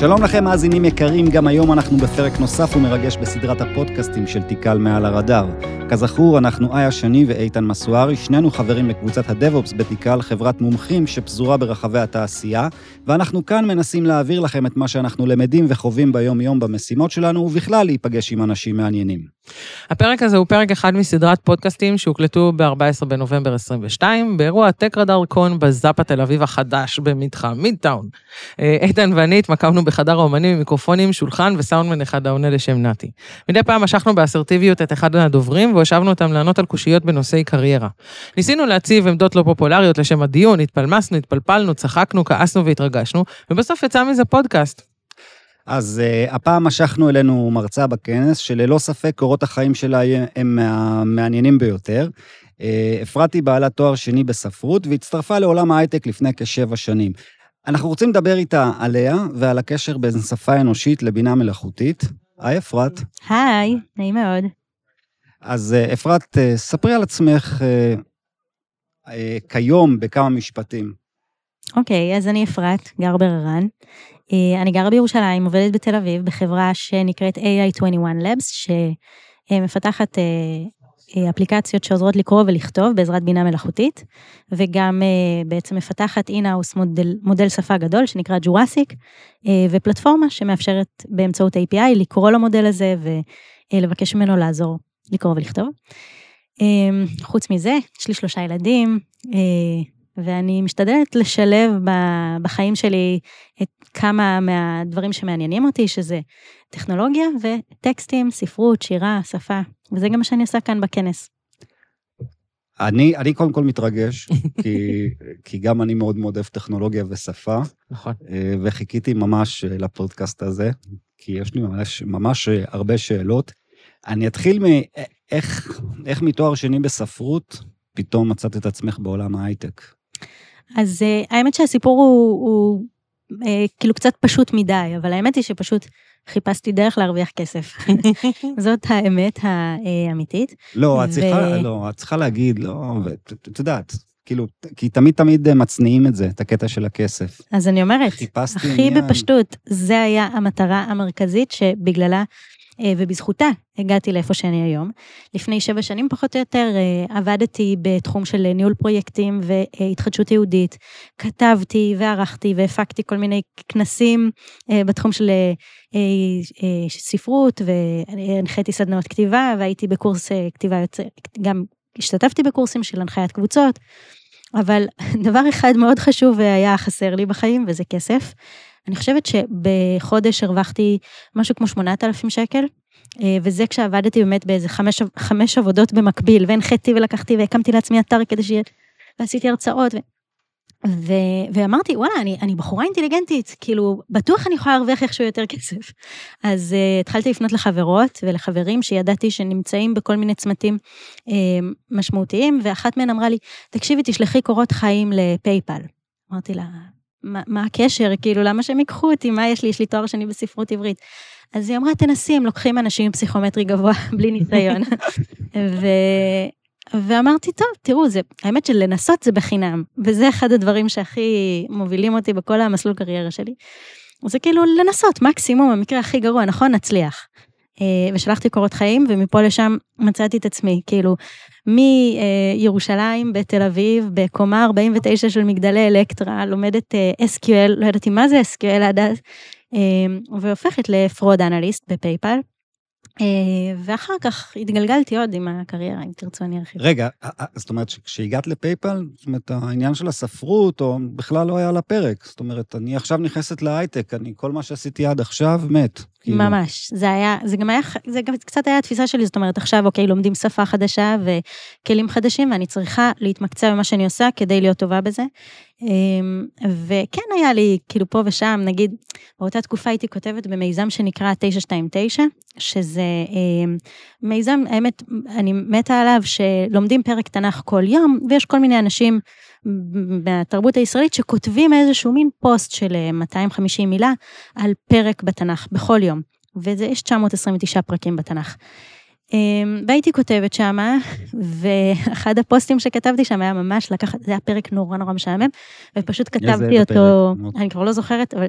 שלום לכם, מאזינים יקרים, גם היום אנחנו בפרק נוסף ומרגש בסדרת הפודקאסטים של תיקל מעל הרדאר. כזכור, אנחנו איה שני ואיתן מסוארי, שנינו חברים בקבוצת הדב-אופס בתיקל, חברת מומחים שפזורה ברחבי התעשייה, ואנחנו כאן מנסים להעביר לכם את מה שאנחנו למדים וחווים ביום-יום במשימות שלנו, ובכלל להיפגש עם אנשים מעניינים. הפרק הזה הוא פרק אחד מסדרת פודקאסטים שהוקלטו ב-14 בנובמבר 22, באירוע טק רדאר קון בזאפה תל אביב החדש במתחם מידטאון. אה, איתן ואני התמקמנו בחדר האומנים עם מיקרופונים, שולחן וסאונדמן אחד העונה לשם נתי. מדי פעם משכנו באסרטיביות את אחד הדוברים והושבנו אותם לענות על קושיות בנושאי קריירה. ניסינו להציב עמדות לא פופולריות לשם הדיון, התפלמסנו, התפלפלנו, צחקנו, כעסנו והתרגשנו, ובסוף יצא מזה פודקאסט. אז uh, הפעם משכנו אלינו מרצה בכנס, שללא ספק קורות החיים שלה הם מהמעניינים ביותר. Uh, אפרת היא בעלת תואר שני בספרות, והצטרפה לעולם ההייטק לפני כשבע שנים. אנחנו רוצים לדבר איתה עליה ועל הקשר בין שפה אנושית לבינה מלאכותית. היי, אפרת. היי, נעים מאוד. אז uh, אפרת, uh, ספרי על עצמך uh, uh, כיום בכמה משפטים. אוקיי, okay, אז אני אפרת, גר בררן. אה, אני גרה בירושלים, עובדת בתל אביב, בחברה שנקראת AI21 Labs, שמפתחת אה, אה, אפליקציות שעוזרות לקרוא ולכתוב בעזרת בינה מלאכותית, וגם בעצם מפתחת in-house מודל, מודל שפה גדול שנקרא Jurassic, ופלטפורמה שמאפשרת באמצעות API לקרוא למודל הזה ולבקש ממנו לעזור לקרוא ולכתוב. חוץ מזה, יש לי שלושה ילדים, ואני משתדלת לשלב בחיים שלי את כמה מהדברים שמעניינים אותי, שזה טכנולוגיה וטקסטים, ספרות, שירה, שפה, וזה גם מה שאני עושה כאן בכנס. אני, אני קודם כל מתרגש, כי, כי גם אני מאוד מאוד אוהב טכנולוגיה ושפה. נכון. אה, וחיכיתי ממש אה, לפודקאסט הזה, כי יש לי ממש, ממש אה, הרבה שאלות. אני אתחיל מאיך איך מתואר שני בספרות פתאום מצאת את עצמך בעולם ההייטק. אז uh, האמת שהסיפור הוא, הוא uh, כאילו קצת פשוט מדי, אבל האמת היא שפשוט חיפשתי דרך להרוויח כסף. זאת האמת האמיתית. לא, את צריכה, ו... לא, את צריכה להגיד, לא, ואת יודעת, כאילו, כי תמיד תמיד מצניעים את זה, את הקטע של הכסף. אז אני אומרת, הכי עניין. בפשטות, זה היה המטרה המרכזית שבגללה אה, ובזכותה הגעתי לאיפה שאני היום. לפני שבע שנים פחות או יותר אה, עבדתי בתחום של ניהול פרויקטים והתחדשות יהודית. כתבתי וערכתי והפקתי כל מיני כנסים אה, בתחום של ספרות והנחיתי סדנאות כתיבה והייתי בקורס כתיבה יוצא, גם השתתפתי בקורסים של הנחיית קבוצות. אבל דבר אחד מאוד חשוב היה חסר לי בחיים וזה כסף. אני חושבת שבחודש הרווחתי משהו כמו 8,000 שקל, אה, וזה כשעבדתי באמת באיזה חמש, חמש עבודות במקביל, והנחיתי ולקחתי והקמתי לעצמי אתר כדי שיהיה, ועשיתי הרצאות. ו... ו... ואמרתי, וואלה, אני, אני בחורה אינטליגנטית, כאילו, בטוח אני יכולה להרוויח איכשהו יותר כסף. אז uh, התחלתי לפנות לחברות ולחברים שידעתי שנמצאים בכל מיני צמתים uh, משמעותיים, ואחת מהן אמרה לי, תקשיבי, תשלחי קורות חיים לפייפל. אמרתי לה, מה, מה הקשר? כאילו, למה שהם ייקחו אותי? מה יש לי? יש לי תואר שני בספרות עברית. אז היא אמרה, תנסי, הם לוקחים אנשים עם פסיכומטרי גבוה בלי ניסיון. ו... ואמרתי, טוב, תראו, זה, האמת שלנסות זה בחינם, וזה אחד הדברים שהכי מובילים אותי בכל המסלול קריירה שלי. זה כאילו לנסות, מקסימום, המקרה הכי גרוע, נכון? נצליח. אה, ושלחתי קורות חיים, ומפה לשם מצאתי את עצמי, כאילו, מירושלים בתל אביב, בקומה 49 של מגדלי אלקטרה, לומדת אה, SQL, לא ידעתי מה זה SQL עד אז, אה, והופכת לפרוד אנליסט בפייפל. ואחר כך התגלגלתי עוד עם הקריירה, אם תרצו אני ארחיב. רגע, זאת אומרת שכשהגעת לפייפל, זאת אומרת, העניין של הספרות, או בכלל לא היה על הפרק. זאת אומרת, אני עכשיו נכנסת להייטק, אני, כל מה שעשיתי עד עכשיו, מת. כאילו. ממש, זה היה, זה גם היה, זה גם קצת היה התפיסה שלי, זאת אומרת, עכשיו, אוקיי, לומדים שפה חדשה וכלים חדשים, ואני צריכה להתמקצע במה שאני עושה כדי להיות טובה בזה. אמ, וכן היה לי, כאילו פה ושם, נגיד, באותה תקופה הייתי כותבת במיזם שנקרא 929, שזה אמ, מיזם, האמת, אני מתה עליו, שלומדים פרק תנ"ך כל יום, ויש כל מיני אנשים בתרבות הישראלית שכותבים איזשהו מין פוסט של 250 אה, מילה על פרק בתנ"ך בכל יום, ויש 929 פרקים בתנ"ך. אמ, והייתי כותבת שמה, ואחד הפוסטים שכתבתי שם היה ממש לקחת, זה היה פרק נורא נורא משעמם, ופשוט כתבתי אותו, אני כבר לא זוכרת, אבל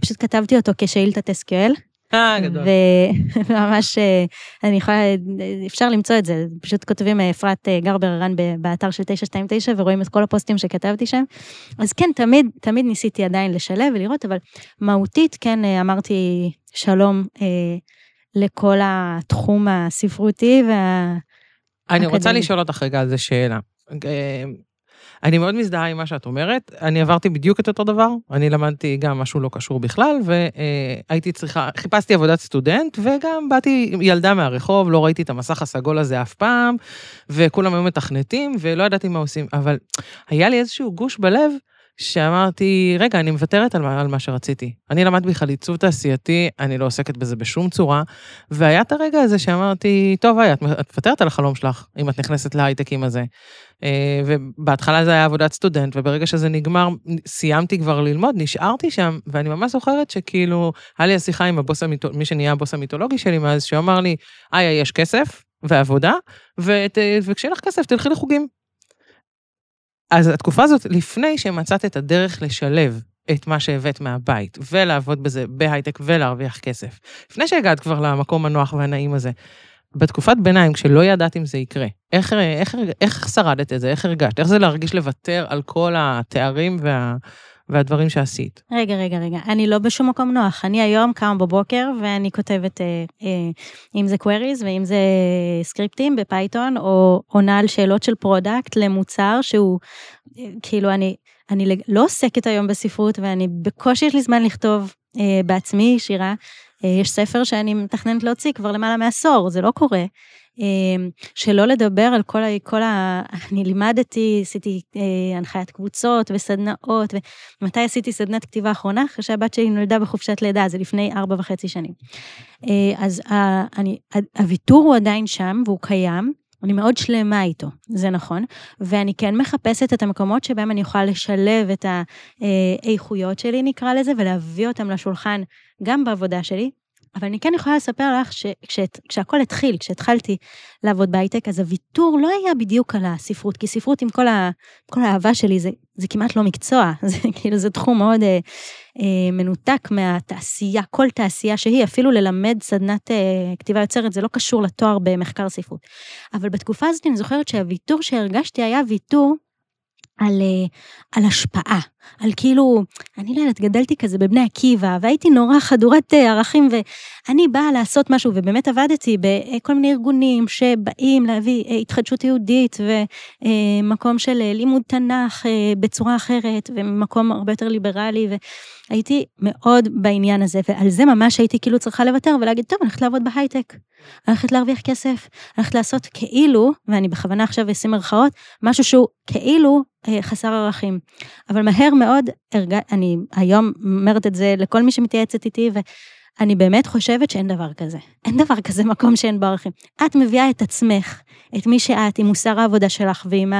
פשוט כתבתי אותו כשאילתת SQL. אה, גדול. וממש, אה, אני יכולה, אפשר למצוא את זה, פשוט כותבים אה, אפרת אה, גרבר רן באתר של 929 ורואים את כל הפוסטים שכתבתי שם. אז כן, תמיד, תמיד ניסיתי עדיין לשלב ולראות, אבל מהותית, כן, אמרתי שלום לכל התחום הספרותי וה... אני רוצה לשאול אותך רגע על זה שאלה. אני מאוד מזדהה עם מה שאת אומרת, אני עברתי בדיוק את אותו דבר, אני למדתי גם משהו לא קשור בכלל, והייתי צריכה, חיפשתי עבודת סטודנט, וגם באתי ילדה מהרחוב, לא ראיתי את המסך הסגול הזה אף פעם, וכולם היו מתכנתים, ולא ידעתי מה עושים, אבל היה לי איזשהו גוש בלב, שאמרתי, רגע, אני מוותרת על מה, על מה שרציתי. אני למדתי בכלל עיצוב תעשייתי, אני לא עוסקת בזה בשום צורה, והיה את הרגע הזה שאמרתי, טוב, היי, את מוותרת על החלום שלך, אם את נכנסת להייטקים הזה. אה, ובהתחלה זה היה עבודת סטודנט, וברגע שזה נגמר, סיימתי כבר ללמוד, נשארתי שם, ואני ממש זוכרת שכאילו, היה לי השיחה עם הבוס המיתו, מי שנהיה הבוס המיתולוגי שלי מאז, שאמר לי, איה, יש כסף ועבודה, וכשיהיה לך כסף, תלכי לחוגים. אז התקופה הזאת, לפני שמצאת את הדרך לשלב את מה שהבאת מהבית, ולעבוד בזה בהייטק ולהרוויח כסף, לפני שהגעת כבר למקום הנוח והנעים הזה, בתקופת ביניים, כשלא ידעת אם זה יקרה, איך, איך, איך שרדת את זה? איך הרגשת? איך זה להרגיש לוותר על כל התארים וה... והדברים שעשית. רגע, רגע, רגע, אני לא בשום מקום נוח. אני היום קמה בבוקר ואני כותבת, אה, אה, אם זה queries ואם זה סקריפטים ב Python, או עונה על שאלות של product למוצר שהוא, אה, כאילו, אני, אני לא עוסקת היום בספרות ואני בקושי יש לי זמן לכתוב אה, בעצמי שירה. אה, יש ספר שאני מתכננת להוציא כבר למעלה מעשור, זה לא קורה. אמ, שלא לדבר על כל ה... כל ה אני לימדתי, עשיתי אה, הנחיית קבוצות וסדנאות, ומתי עשיתי סדנת כתיבה אחרונה? אחרי שהבת שלי נולדה בחופשת לידה, זה לפני ארבע וחצי שנים. אה, אז אני, הוויתור הוא עדיין שם והוא קיים. אני מאוד שלמה איתו, זה נכון, ואני כן מחפשת את המקומות שבהם אני יכולה לשלב את האיכויות שלי, נקרא לזה, ולהביא אותם לשולחן גם בעבודה שלי, אבל אני כן יכולה לספר לך שכשהכול התחיל, כשהתחלתי לעבוד בהייטק, אז הוויתור לא היה בדיוק על הספרות, כי ספרות עם כל, ה, כל האהבה שלי, זה, זה כמעט לא מקצוע, זה כאילו, זה תחום מאוד אה, אה, מנותק מהתעשייה, כל תעשייה שהיא, אפילו ללמד סדנת אה, כתיבה יוצרת, זה לא קשור לתואר במחקר ספרות. אבל בתקופה הזאת אני זוכרת שהוויתור שהרגשתי היה ויתור על, אה, על השפעה, על כאילו, אני לא יודעת, גדלתי כזה בבני עקיבא, והייתי נורא חדורת אה, ערכים, ואני באה לעשות משהו, ובאמת עבדתי בכל מיני ארגונים שבאים להביא אה, התחדשות יהודית, ומקום של לימוד תנ"ך בצורה אחרת, ומקום הרבה יותר ליברלי, והייתי מאוד בעניין הזה, ועל זה ממש הייתי כאילו צריכה לוותר ולהגיד, טוב, אני הולכת לעבוד בהייטק, אני הולכת להרוויח כסף, אני הולכת לעשות כאילו, ואני בכוונה עכשיו אשים מרכאות, משהו שהוא כאילו אה, חסר ערכים. אבל מהר מאוד, הרג... אני היום אומרת את זה לכל מי שמתייעצת איתי, ואני באמת חושבת שאין דבר כזה. אין דבר כזה מקום שאין בו ערכים. את מביאה את עצמך, את מי שאת, עם מוסר העבודה שלך ועם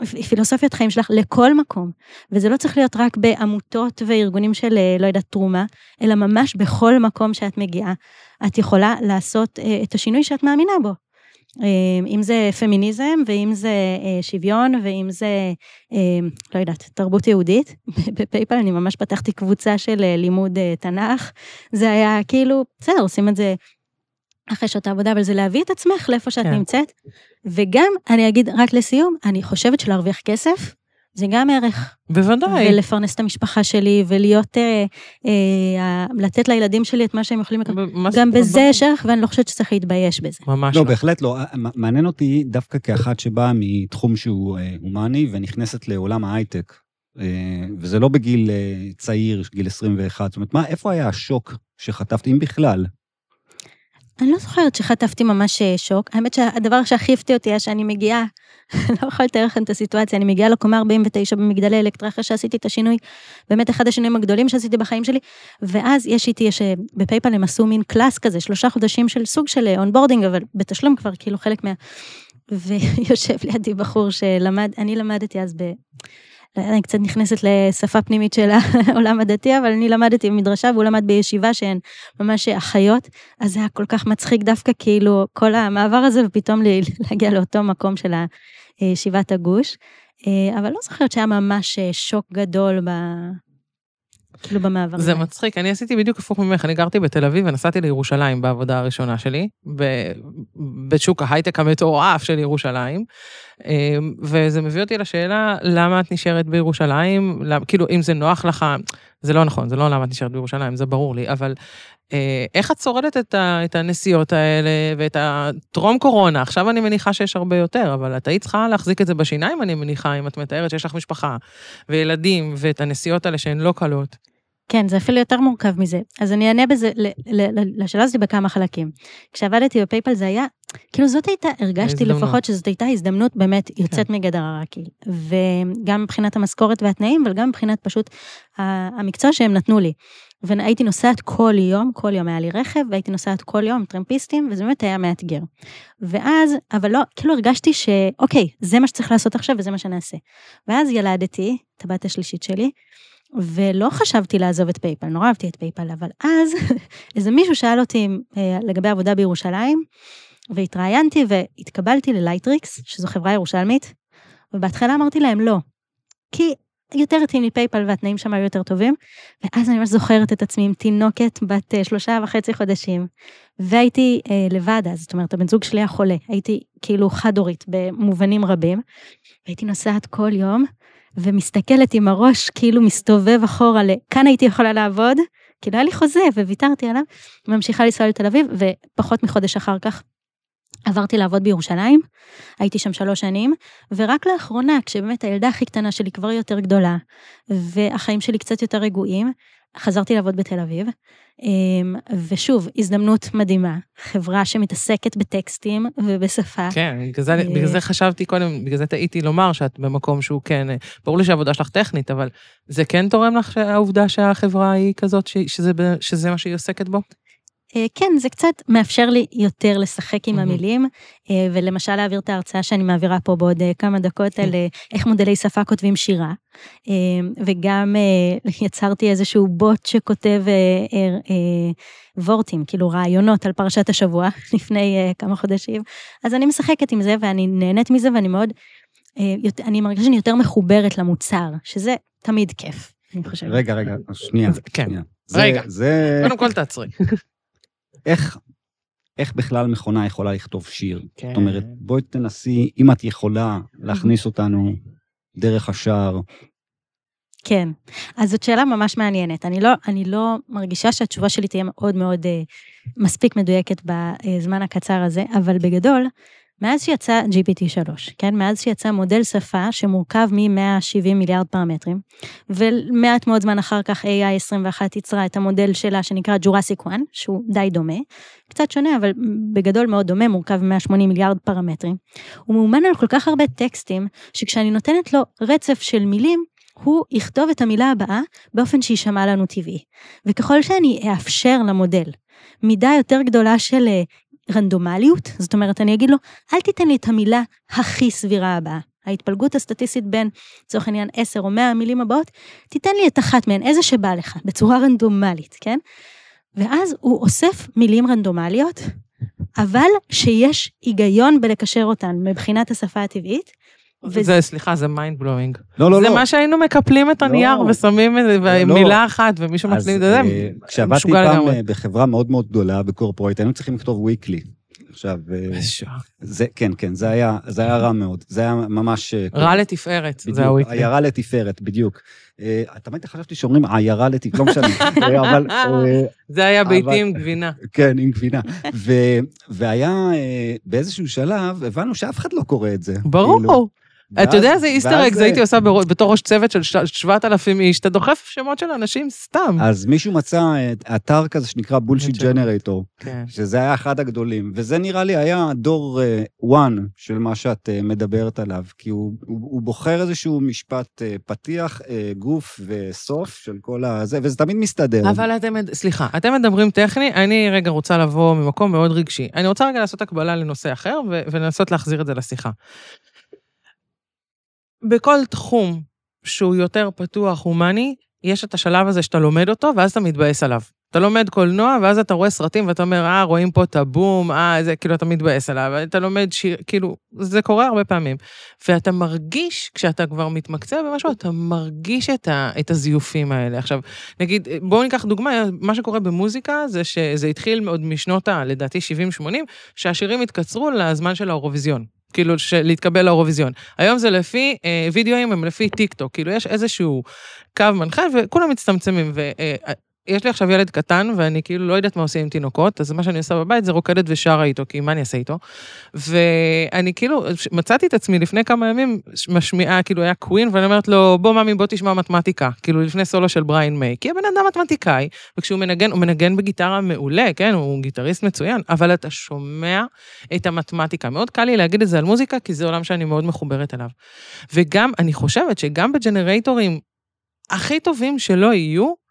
הפילוסופיית אה, חיים שלך, לכל מקום. וזה לא צריך להיות רק בעמותות וארגונים של, אה, לא יודעת, תרומה, אלא ממש בכל מקום שאת מגיעה. את יכולה לעשות את השינוי שאת מאמינה בו. אמ, אם זה פמיניזם, ואם זה אה, שוויון, ואם זה, אמ, לא יודעת, תרבות יהודית. בפייפל אני ממש פתחתי קבוצה של אה, לימוד אה, תנ"ך. זה היה כאילו, בסדר, עושים את זה אחרי שעות העבודה, אבל זה להביא את עצמך לאיפה שאת כן. נמצאת. וגם, אני אגיד רק לסיום, אני חושבת שלהרוויח כסף, זה גם ערך. בוודאי. ולפרנס את המשפחה שלי, ולהיות, אה, אה, לתת לילדים שלי את מה שהם יכולים לקבל. גם בזה יש ערך, ואני לא חושבת שצריך להתבייש בזה. ממש לא. לא, בהחלט לא. אה, מעניין אותי דווקא כאחת שבאה מתחום שהוא אה, הומני, ונכנסת לעולם ההייטק. אה, וזה לא בגיל אה, צעיר, גיל 21. זאת אומרת, מה, איפה היה השוק שחטפת, אם בכלל? אני לא זוכרת שחטפתי ממש אה, שוק. האמת שהדבר שהכי הפתיע אותי היה שאני מגיעה, לא יכולה לתאר לכם את הסיטואציה, אני מגיעה לקומה 49 במגדלי אלקטרה אחרי שעשיתי את השינוי, באמת אחד השינויים הגדולים שעשיתי בחיים שלי, ואז יש איתי, יש, אה, ב PayPal הם עשו מין class כזה, שלושה חודשים של סוג של onboarding, אה, אבל בתשלום כבר כאילו חלק מה... ויושב לידי בחור שלמד, אני למדתי אז ב... אני קצת נכנסת לשפה פנימית של העולם הדתי, אבל אני למדתי במדרשה והוא למד בישיבה שהן ממש אחיות, אז זה היה כל כך מצחיק דווקא כאילו כל המעבר הזה ופתאום להגיע לאותו מקום של ישיבת הגוש. אה, אבל לא זוכרת שהיה ממש אה, שוק גדול ב... כאילו במעבר. זה מצחיק, אני עשיתי בדיוק הפוך ממך, אני גרתי בתל אביב ונסעתי לירושלים בעבודה הראשונה שלי, בשוק ההייטק המטורף של ירושלים, אמ, וזה מביא אותי לשאלה, למה את נשארת בירושלים? כאילו, אם זה נוח לך, זה לא נכון, זה לא למה את נשארת בירושלים, זה ברור לי, אבל אה, איך את שורדת את הנסיעות האלה ואת הטרום קורונה? עכשיו אני מניחה שיש הרבה יותר, אבל את היית צריכה להחזיק את זה בשיניים, אני מניחה, אם את מתארת שיש לך משפחה וילדים ואת הנסיעות האלה שהן לא קלות. כן, זה אפילו יותר מורכב מזה. אז אני אענה בזה, לשאלה הזאת בכמה חלקים. כשעבדתי בפייפל זה היה, כאילו זאת הייתה, הרגשתי הזדמנות. לפחות שזאת הייתה הזדמנות באמת יוצאת כן. מגדר הרגיל. וגם מבחינת המשכורת והתנאים, אבל גם מבחינת פשוט המקצוע שהם נתנו לי. והייתי נוסעת כל יום, כל יום היה לי רכב, והייתי נוסעת כל יום עם טרמפיסטים, וזה באמת היה מאתגר. ואז, אבל לא, כאילו הרגשתי שאוקיי, זה מה שצריך לעשות עכשיו וזה מה שנעשה. ואז ילדתי את הבת השלישית שלי, ולא חשבתי לעזוב את PayPal, נורא אהבתי את PayPal, אבל אז איזה מישהו שאל אותי אה, לגבי עבודה בירושלים, והתראיינתי והתקבלתי ל Lightricks, שזו חברה ירושלמית, ובהתחלה אמרתי להם לא, כי יותר התאים לי פייפל והתנאים שם היו יותר טובים, ואז אני ממש זוכרת את עצמי עם תינוקת בת אה, שלושה וחצי חודשים, והייתי אה, לבד אז, זאת אומרת, הבן זוג שלי היה חולה, הייתי כאילו חד-הורית במובנים רבים, והייתי נוסעת כל יום, ומסתכלת עם הראש כאילו מסתובב אחורה לכאן הייתי יכולה לעבוד, כאילו היה לי חוזה וויתרתי עליו, ממשיכה לנסוע לתל אביב, ופחות מחודש אחר כך עברתי לעבוד בירושלים, הייתי שם שלוש שנים, ורק לאחרונה, כשבאמת הילדה הכי קטנה שלי כבר יותר גדולה, והחיים שלי קצת יותר רגועים, חזרתי לעבוד בתל אביב, אמ, ושוב, הזדמנות מדהימה, חברה שמתעסקת בטקסטים ובשפה. כן, בגלל זה, בגלל זה חשבתי קודם, בגלל זה טעיתי לומר שאת במקום שהוא כן, ברור לי שהעבודה שלך טכנית, אבל זה כן תורם לך העובדה שהחברה היא כזאת, שזה, שזה מה שהיא עוסקת בו? אה, כן, זה קצת מאפשר לי יותר לשחק עם המילים, אה, ולמשל להעביר את ההרצאה שאני מעבירה פה בעוד אה, כמה דקות על איך מודלי שפה כותבים שירה. וגם יצרתי איזשהו בוט שכותב וורטים, כאילו רעיונות על פרשת השבוע לפני כמה חודשים. אז אני משחקת עם זה ואני נהנית מזה ואני מאוד, אני מרגישה שאני יותר מחוברת למוצר, שזה תמיד כיף, אני חושבת. רגע, רגע, שנייה. כן. רגע, קודם כל תעצרי. איך, איך בכלל מכונה יכולה לכתוב שיר? כן. זאת אומרת, בואי תנסי, אם את יכולה להכניס אותנו דרך השער. כן, אז זאת שאלה ממש מעניינת. אני לא, אני לא מרגישה שהתשובה שלי תהיה מאוד מאוד אה, מספיק מדויקת בזמן הקצר הזה, אבל בגדול, מאז שיצא GPT-3, כן? מאז שיצא מודל שפה שמורכב מ-170 מיליארד פרמטרים, ומעט מאוד זמן אחר כך AI 21 ייצרה את המודל שלה שנקרא Jurassic One, שהוא די דומה, קצת שונה, אבל בגדול מאוד דומה, מורכב מ-180 מיליארד פרמטרים. הוא מאומן על כל כך הרבה טקסטים, שכשאני נותנת לו רצף של מילים, הוא יכתוב את המילה הבאה באופן שיישמע לנו טבעי. וככל שאני אאפשר למודל מידה יותר גדולה של אה, רנדומליות, זאת אומרת, אני אגיד לו, אל תיתן לי את המילה הכי סבירה הבאה. ההתפלגות הסטטיסטית בין, לצורך העניין, 10 או 100 המילים הבאות, תיתן לי את אחת מהן, איזה שבא לך, בצורה רנדומלית, כן? ואז הוא אוסף מילים רנדומליות, אבל שיש היגיון בלקשר אותן מבחינת השפה הטבעית, זה, סליחה, זה mind blowing. לא, לא, לא. זה מה שהיינו מקפלים את הנייר לא. ושמים את זה לא. מילה אחת, ומישהו מקליט את זה, אה, כשעבדתי פעם אה, בחברה מאוד מאוד גדולה, ב corporate, היינו צריכים לכתוב weekly. עכשיו, אה, זה, כן, כן, זה היה, זה היה רע מאוד. זה היה ממש... רע לתפארת, זה הוויקלי. עיירה לתפארת, בדיוק. תמיד חשבתי שאומרים עיירה לתפארת, לא משנה, אבל... זה היה ביתי עם גבינה. כן, עם גבינה. והיה, באיזשהו שלב, הבנו שאף אחד לא קורא את זה. ברור. אתה יודע איזה איסטר אגז הייתי עושה בתור ראש צוות של 7,000 איש, אתה דוחף שמות של אנשים סתם. אז מישהו מצא אתר כזה שנקרא בולשיט ג'נרטור, כן. שזה היה אחד הגדולים, וזה נראה לי היה דור 1 אה, של מה שאת אה, מדברת עליו, כי הוא בוחר איזשהו משפט אה, פתיח, גוף וסוף של כל הזה, וזה תמיד מסתדר. אבל אתם, סליחה, אתם מדברים טכני, אני רגע רוצה לבוא ממקום מאוד רגשי. אני רוצה רגע לעשות הקבלה לנושא אחר ולנסות להחזיר את זה לשיחה. בכל תחום שהוא יותר פתוח, הומני, יש את השלב הזה שאתה לומד אותו, ואז אתה מתבאס עליו. אתה לומד קולנוע, ואז אתה רואה סרטים, ואתה אומר, אה, רואים פה את הבום, אה, זה, כאילו, אתה מתבאס עליו, אתה לומד שיר, כאילו, זה קורה הרבה פעמים. ואתה מרגיש, כשאתה כבר מתמקצע במשהו, אתה מרגיש את, ה, את הזיופים האלה. עכשיו, נגיד, בואו ניקח דוגמה, מה שקורה במוזיקה, זה שזה התחיל עוד משנות ה, לדעתי, 70-80, שהשירים התקצרו לזמן של האירוויזיון. כאילו, להתקבל לאירוויזיון. היום זה לפי, אה, וידאוים הם לפי טיק טוק, כאילו, יש איזשהו קו מנחה וכולם מצטמצמים. יש לי עכשיו ילד קטן, ואני כאילו לא יודעת מה עושים עם תינוקות, אז מה שאני עושה בבית זה רוקדת ושרה איתו, כי מה אני אעשה איתו? ואני כאילו, מצאתי את עצמי לפני כמה ימים משמיעה, כאילו היה Queen, ואני אומרת לו, בוא ממי, בוא תשמע מתמטיקה, כאילו לפני סולו של בריין מיי, כי הבן אדם מתמטיקאי, וכשהוא מנגן, הוא מנגן בגיטרה מעולה, כן, הוא גיטריסט מצוין, אבל אתה שומע את המתמטיקה. מאוד קל לי להגיד את זה על מוזיקה, כי זה עולם שאני מאוד מחוברת אליו. וגם, אני חושבת שגם בג'נרייטורים הכי טובים שלא יהיו,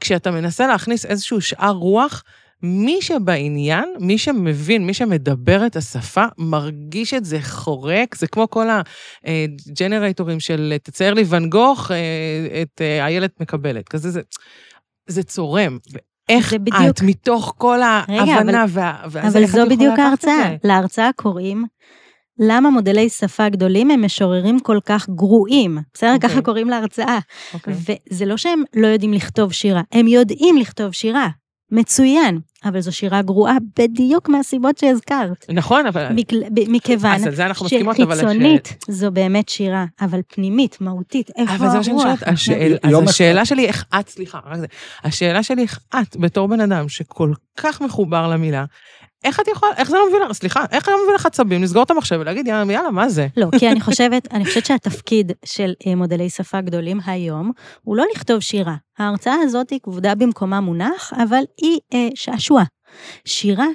כשאתה מנסה להכניס איזשהו שאר רוח, מי שבעניין, מי שמבין, מי שמדבר את השפה, מרגיש את זה חורק, זה כמו כל הג'נרייטורים של תצייר לי ואן גוך, אה, את אה, איילת מקבלת, כזה זה, זה צורם. איך בדיוק... את, מתוך כל ההבנה וה... אבל זו בדיוק ההרצאה. להרצאה קוראים למה מודלי שפה גדולים הם משוררים כל כך גרועים. בסדר? Okay. ככה אוקיי. קוראים להרצאה. Okay. אוקיי. וזה לא שהם לא יודעים לכתוב שירה, הם יודעים לכתוב שירה. מצוין, אבל זו שירה גרועה בדיוק מהסיבות שהזכרת. נכון, אבל... מכיוון שחיצונית זו באמת שירה, אבל פנימית, מהותית, איפה הרוח? אבל זה מה שאני שואלת, השאל, אז השאלה שלי איך את, סליחה, רק זה, השאלה שלי איך את, בתור בן אדם שכל כך מחובר למילה, איך את יכולה, איך זה לא מביא לך, סליחה, איך לא מביא לך עצבים, לסגור את המחשב ולהגיד, יאללה, יאללה, מה זה? לא, כי אני חושבת, אני חושבת שהתפקיד של אה, מודלי שפה גדולים היום, הוא לא לכתוב שירה. ההרצאה הזאת היא כבודה במקומה מונח, אבל היא אה, שעשוע. שירה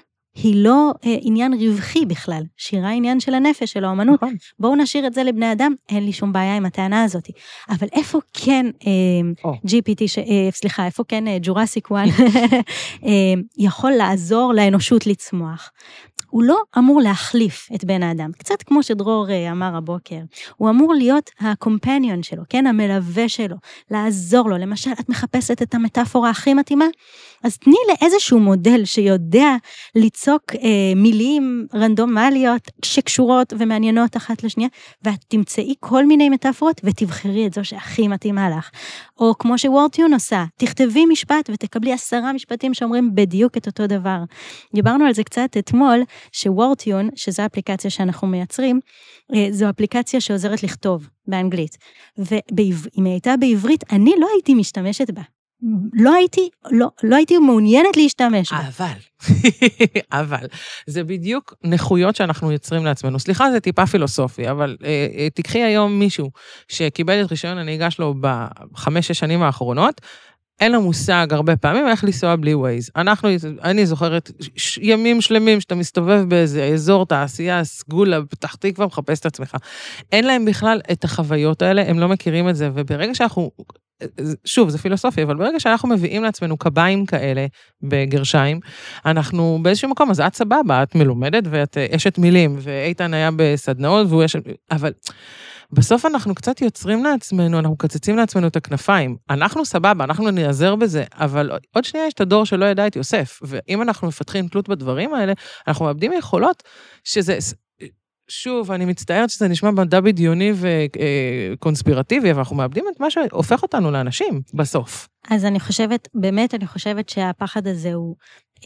היא לא אה, עניין רווחי בכלל, שירה עניין של הנפש, של האומנות. נכון. בואו נשאיר את זה לבני אדם, אין לי שום בעיה עם הטענה הזאת. אבל איפה כן אה. GPT, ש, אה, סליחה, איפה כן אה, ג'ורסיק וואן אה, יכול לעזור לאנושות לצמוח? הוא לא אמור להחליף את בן האדם. קצת כמו שדרור אה, אמר הבוקר, הוא אמור להיות הקומפניון שלו, כן, המלווה שלו, לעזור לו. למשל, את מחפשת את המטאפורה הכי מתאימה? אז תני לאיזשהו מודל שיודע ליצוק אה, מילים רנדומליות שקשורות ומעניינות אחת לשנייה, ואת תמצאי כל מיני מטאפורות ותבחרי את זו שהכי מתאימה לך. או כמו שוורטיון עושה, תכתבי משפט ותקבלי עשרה משפטים שאומרים בדיוק את אותו דבר. דיברנו על זה קצת אתמול, שוורטיון, שזו אפליקציה שאנחנו מייצרים, אה, זו אפליקציה שעוזרת לכתוב באנגלית. ואם היא הייתה בעברית, אני לא הייתי משתמשת בה. לא הייתי, לא, לא הייתי מעוניינת להשתמש בה. אבל, אבל, זה בדיוק נכויות שאנחנו יוצרים לעצמנו. סליחה, זה טיפה פילוסופי, אבל אה, אה, תיקחי היום מישהו שקיבל את רישיון הנהיגה שלו בחמש-שש שנים האחרונות, אין לו מושג הרבה פעמים איך לנסוע בלי ווייז. אנחנו, אני זוכרת ימים שלמים שאתה מסתובב באיזה אזור תעשייה, סגולה, פתח תקווה, מחפש את עצמך. אין להם בכלל את החוויות האלה, הם לא מכירים את זה, וברגע שאנחנו שוב, זה פילוסופי, אבל ברגע שאנחנו מביאים לעצמנו קביים כאלה, בגרשיים, אנחנו באיזשהו מקום, אז את סבבה, את מלומדת ואת אשת מילים, ואיתן היה בסדנאות והוא אשת... אבל בסוף אנחנו קצת יוצרים לעצמנו, אנחנו מקצצים לעצמנו את הכנפיים. אנחנו סבבה, אנחנו נעזר בזה, אבל עוד שנייה יש את הדור שלא ידע את יוסף, ואם אנחנו מפתחים תלות בדברים האלה, אנחנו מאבדים יכולות שזה... שוב, אני מצטערת שזה נשמע מדע בדיוני וקונספירטיבי, אבל אנחנו מאבדים את מה שהופך אותנו לאנשים בסוף. אז אני חושבת, באמת, אני חושבת שהפחד הזה הוא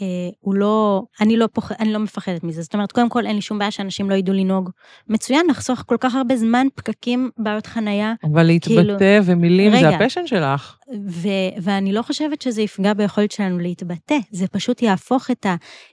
אה, הוא לא, אני לא, פוח, אני לא מפחדת מזה. זאת אומרת, קודם כל אין לי שום בעיה שאנשים לא ידעו לנהוג. מצוין, לחסוך כל כך הרבה זמן, פקקים, בעיות חנייה. אבל להתבטא כאילו, ומילים רגע, זה הפשן שלך. ו, ואני לא חושבת שזה יפגע ביכולת שלנו להתבטא, זה פשוט יהפוך את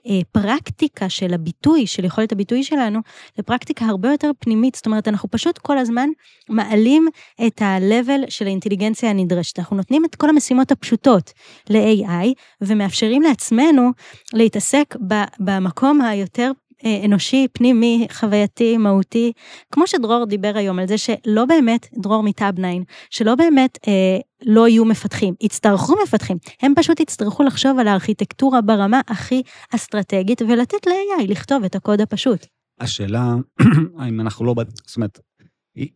הפרקטיקה של הביטוי, של יכולת הביטוי שלנו, לפרקטיקה הרבה יותר פנימית. זאת אומרת, אנחנו פשוט כל הזמן מעלים את ה-level של האינטליגנציה הנדרשת. אנחנו נותנים את כל המשימות הפשוטות ל-AI, ומאפשרים לעצמנו להתעסק במקום היותר אה, אנושי, פנימי, חווייתי, מהותי, כמו שדרור דיבר היום על זה שלא באמת, דרור מטאב 9, שלא באמת אה, לא יהיו מפתחים, יצטרכו מפתחים, הם פשוט יצטרכו לחשוב על הארכיטקטורה ברמה הכי אסטרטגית ולתת ל-AI לכתוב את הקוד הפשוט. השאלה, האם אנחנו לא, זאת אומרת,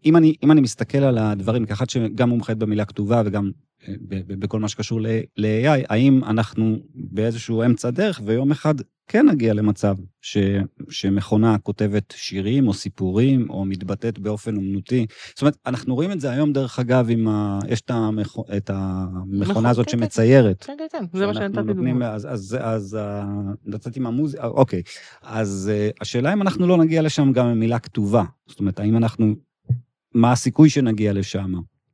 אם אני, אם אני מסתכל על הדברים, כאחד שגם מומחית במילה כתובה וגם בכל מה שקשור ל-AI, האם אנחנו באיזשהו אמצע דרך ויום אחד כן נגיע למצב ש, שמכונה כותבת שירים או סיפורים או מתבטאת באופן אומנותי. זאת אומרת, אנחנו רואים את זה היום, דרך אגב, עם ה... יש את, המכ... את המכונה הזאת כן, כן. שמציירת. כן, כן, כן, זה מה שנתתי נותנים- דוגמא. אז, אז, אז אה, נתתי עם המוזיקה, אוקיי. אז אה, השאלה אם אנחנו לא נגיע לשם גם עם מילה כתובה. זאת אומרת, האם אנחנו... מה הסיכוי שנגיע לשם?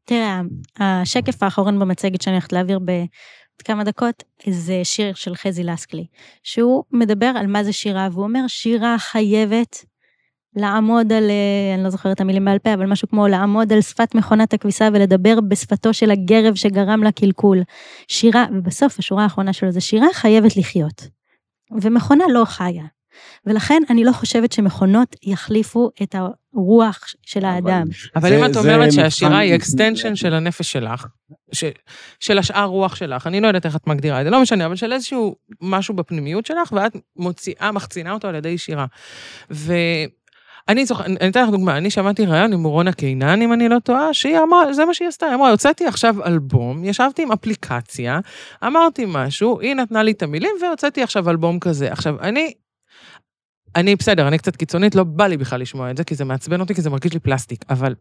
תראה, השקף האחרון במצגת שאני הולכת להעביר בעוד כמה דקות, זה שיר של חזי לסקלי, שהוא מדבר על מה זה שירה, והוא אומר, שירה חייבת לעמוד על, אני לא זוכרת את המילים בעל פה, אבל משהו כמו לעמוד על שפת מכונת הכביסה ולדבר בשפתו של הגרב שגרם לה קלקול. שירה, ובסוף השורה האחרונה שלו זה שירה חייבת לחיות. ומכונה לא חיה. ולכן אני לא חושבת שמכונות יחליפו את הרוח של האדם. אבל אם את אומרת שהשירה היא extension של הנפש שלך, של השאר רוח שלך, אני לא יודעת איך את מגדירה את זה, לא משנה, אבל של איזשהו משהו בפנימיות שלך, ואת מוציאה, מחצינה אותו על ידי שירה. ואני זוכר, אני אני אתן לך דוגמה, אני שמעתי ראיון עם רונה קינן, אם אני לא טועה, שהיא אמרה, זה מה שהיא עשתה, היא אמרה, הוצאתי עכשיו אלבום, ישבתי עם אפליקציה, אמרתי משהו, היא נתנה לי את המילים, והוצאתי עכשיו אלבום כזה. עכשיו, אני... אני בסדר, אני קצת קיצונית, לא בא לי בכלל לשמוע את זה, כי זה מעצבן אותי, כי זה מרגיש לי פלסטיק, אבל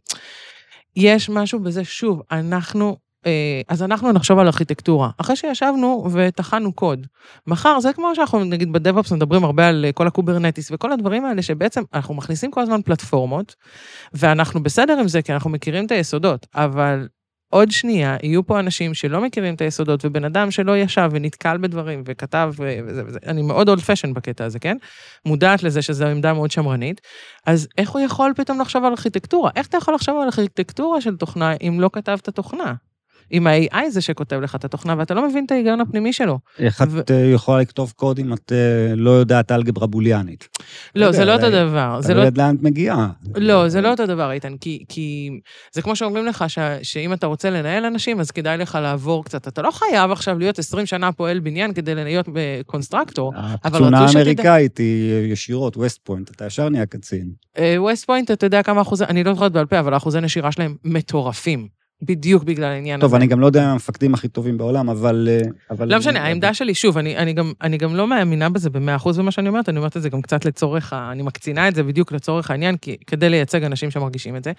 יש משהו בזה, שוב, אנחנו, אה, אז אנחנו נחשוב על ארכיטקטורה. אחרי שישבנו וטחנו קוד. מחר, זה כמו שאנחנו נגיד ב DevOps מדברים הרבה על אה, כל ה Kubernetes וכל הדברים האלה, שבעצם אנחנו מכניסים כל הזמן פלטפורמות, ואנחנו בסדר עם זה, כי אנחנו מכירים את היסודות, אבל עוד שנייה, יהיו פה אנשים שלא מכירים את היסודות, ובן אדם שלא ישב ונתקל בדברים וכתב וזה וזה, אני מאוד אולד פשן בקטע הזה, כן? מודעת לזה שזו עמדה מאוד שמרנית, אז איך הוא יכול פתאום לחשוב על ארכיטקטורה? איך אתה יכול לחשוב על ארכיטקטורה של תוכנה אם לא כתבת תוכנה? אם ה-AI זה שכותב לך את התוכנה ואתה לא מבין את ההיגיון הפנימי שלו. איך את ו- אה, יכולה לכתוב קוד אם את אה, לא יודעת אלגברה בוליאנית? לא, זה לא יודע, אותו זה- דבר. אתה לא לא יודעת לאן את מגיעה. לא, זה לא אותו דבר, איתן, כי, כי זה כמו שאומרים לך ש, שאם אתה רוצה לנהל אנשים, אז כדאי לך לעבור קצת. אתה לא חייב עכשיו להיות 20 שנה פועל בניין כדי להיות ב constructor. הקצונה רצו שתדע- האמריקאית היא ישירות, ווסט פוינט, אתה ישר נהיה קצין. ווסט פוינט, אתה יודע כמה אחוזי, אני לא זוכרת בעל פה, אבל האחוזי נשירה שלהם מטורפים. בדיוק בגלל העניין טוב, הזה. אני גם לא יודע אם המפקדים הכי טובים בעולם, אבל... אה, אבל- לא משנה, העמדה שלי, שוב, אני, אני, גם, אני גם לא מאמינה בזה במאה אחוז במה שאני אומרת, אני אומרת את זה גם קצת לצורך, אני מקצינה את זה בדיוק לצורך העניין, כי, כדי לייצג אנשים שמרגישים את זה.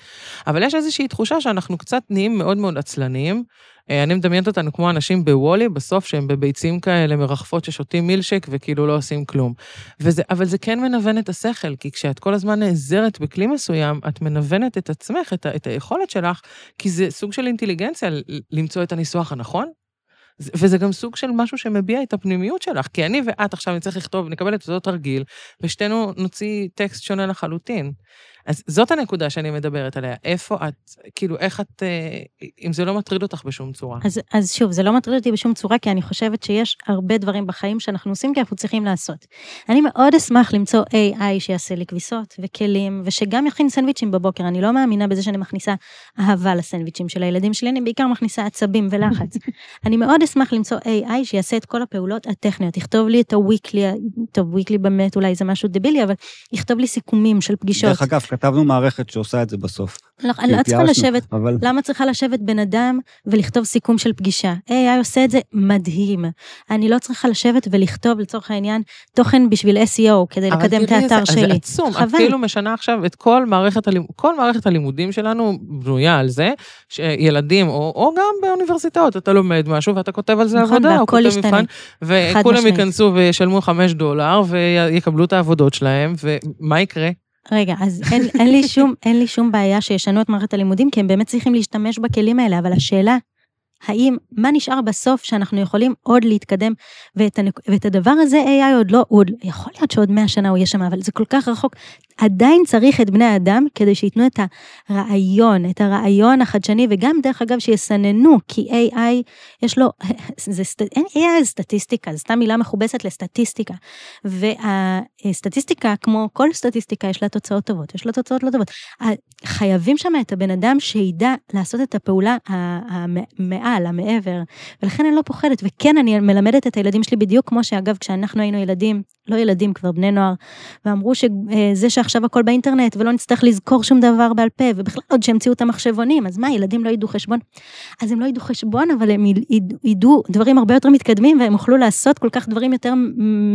אבל יש איזושהי תחושה שאנחנו קצת נהיים מאוד מאוד עצלניים. אה, אני מדמיינת אותנו כמו אנשים בוולי, בסוף שהם בביצים כאלה מרחפות ששותים מילשק וכאילו לא עושים כלום. וזה, אבל זה כן מנוון את השכל, כי כשאת כל הזמן נעזרת בכלי מסוים, את מנוונת את עצמך, את, את היכולת שלך, כי זה סוג של אינטליגנציה למצוא את הניסוח הנכון. זה- וזה גם סוג של משהו שמביע את הפנימיות שלך, כי אני ואת עכשיו נצטרך לכתוב, נקבל את אותו תרגיל, ושתינו נוציא טקסט שונה לחלוטין. אז זאת הנקודה שאני מדברת עליה, איפה את, כאילו, איך את, אה, אם זה לא מטריד אותך בשום צורה. אז, אז שוב, זה לא מטריד אותי בשום צורה, כי אני חושבת שיש הרבה דברים בחיים שאנחנו עושים כי אנחנו צריכים לעשות. אני מאוד אשמח למצוא AI שיעשה לי כביסות וכלים, ושגם יכין סנדוויצ'ים בבוקר. אני לא מאמינה בזה שאני מכניסה אהבה לסנדוויצ'ים של הילדים שלי, אני בעיקר מכניסה עצבים ולחץ. אני מאוד אשמח למצוא AI שיעשה את כל הפעולות הטכניות, יכתוב לי את הוויקלי, טוב, וויקלי באמת אולי זה משהו דבילי, אבל יכתוב לי סיכומים של פגישות. דרך אגב, כתבנו מערכת שעושה את זה בסוף. לא, אני לא צריכה לשבת אבל... למה צריכה לשבת בן אדם ולכתוב סיכום של פגישה? AI עושה את זה מדהים. אני לא צריכה לשבת ולכתוב לצורך העניין תוכן בשביל SEO כדי לקדם את האתר זה, שלי. זה עצום, את חבל. כאילו משנה עכשיו את כל מערכת, הלימ... כל מערכת הלימודים שלנו בנויה על זה, שילדים, או, או גם באוניברסיטאות, אתה לומד משהו ואתה כותב על זה נכון, עבודה, או והכל כותב ישתנה. מבחן, וכולם. ייכנסו וישלמו חמש דולר, ויקבלו את העבודות שלהם, ומה יקרה? רגע, אז אין, אין, לי שום, אין לי שום בעיה שישנו את מערכת הלימודים, כי הם באמת צריכים להשתמש בכלים האלה, אבל השאלה, האם, מה נשאר בסוף שאנחנו יכולים עוד להתקדם, ואת, הנק... ואת הדבר הזה AI עוד לא, עוד, יכול להיות שעוד 100 שנה הוא יהיה שם, אבל זה כל כך רחוק. עדיין צריך את בני האדם כדי שייתנו את הרעיון, את הרעיון החדשני, וגם דרך אגב שיסננו, כי AI, יש לו, זה, אין AI סטטיסטיקה, זו סתם מילה מכובסת לסטטיסטיקה. והסטטיסטיקה, כמו כל סטטיסטיקה, יש לה תוצאות טובות, יש לה תוצאות לא טובות. חייבים שם את הבן אדם שידע לעשות את הפעולה המעט מעל, מעבר, ולכן אני לא פוחדת, וכן, אני מלמדת את הילדים שלי בדיוק כמו שאגב, כשאנחנו היינו ילדים, לא ילדים, כבר בני נוער, ואמרו שזה שעכשיו הכל באינטרנט, ולא נצטרך לזכור שום דבר בעל פה, ובכלל עוד שהמציאו את המחשבונים, אז מה, ילדים לא ידעו חשבון? אז הם לא ידעו חשבון, אבל הם ידעו דברים הרבה יותר מתקדמים, והם יוכלו לעשות כל כך דברים יותר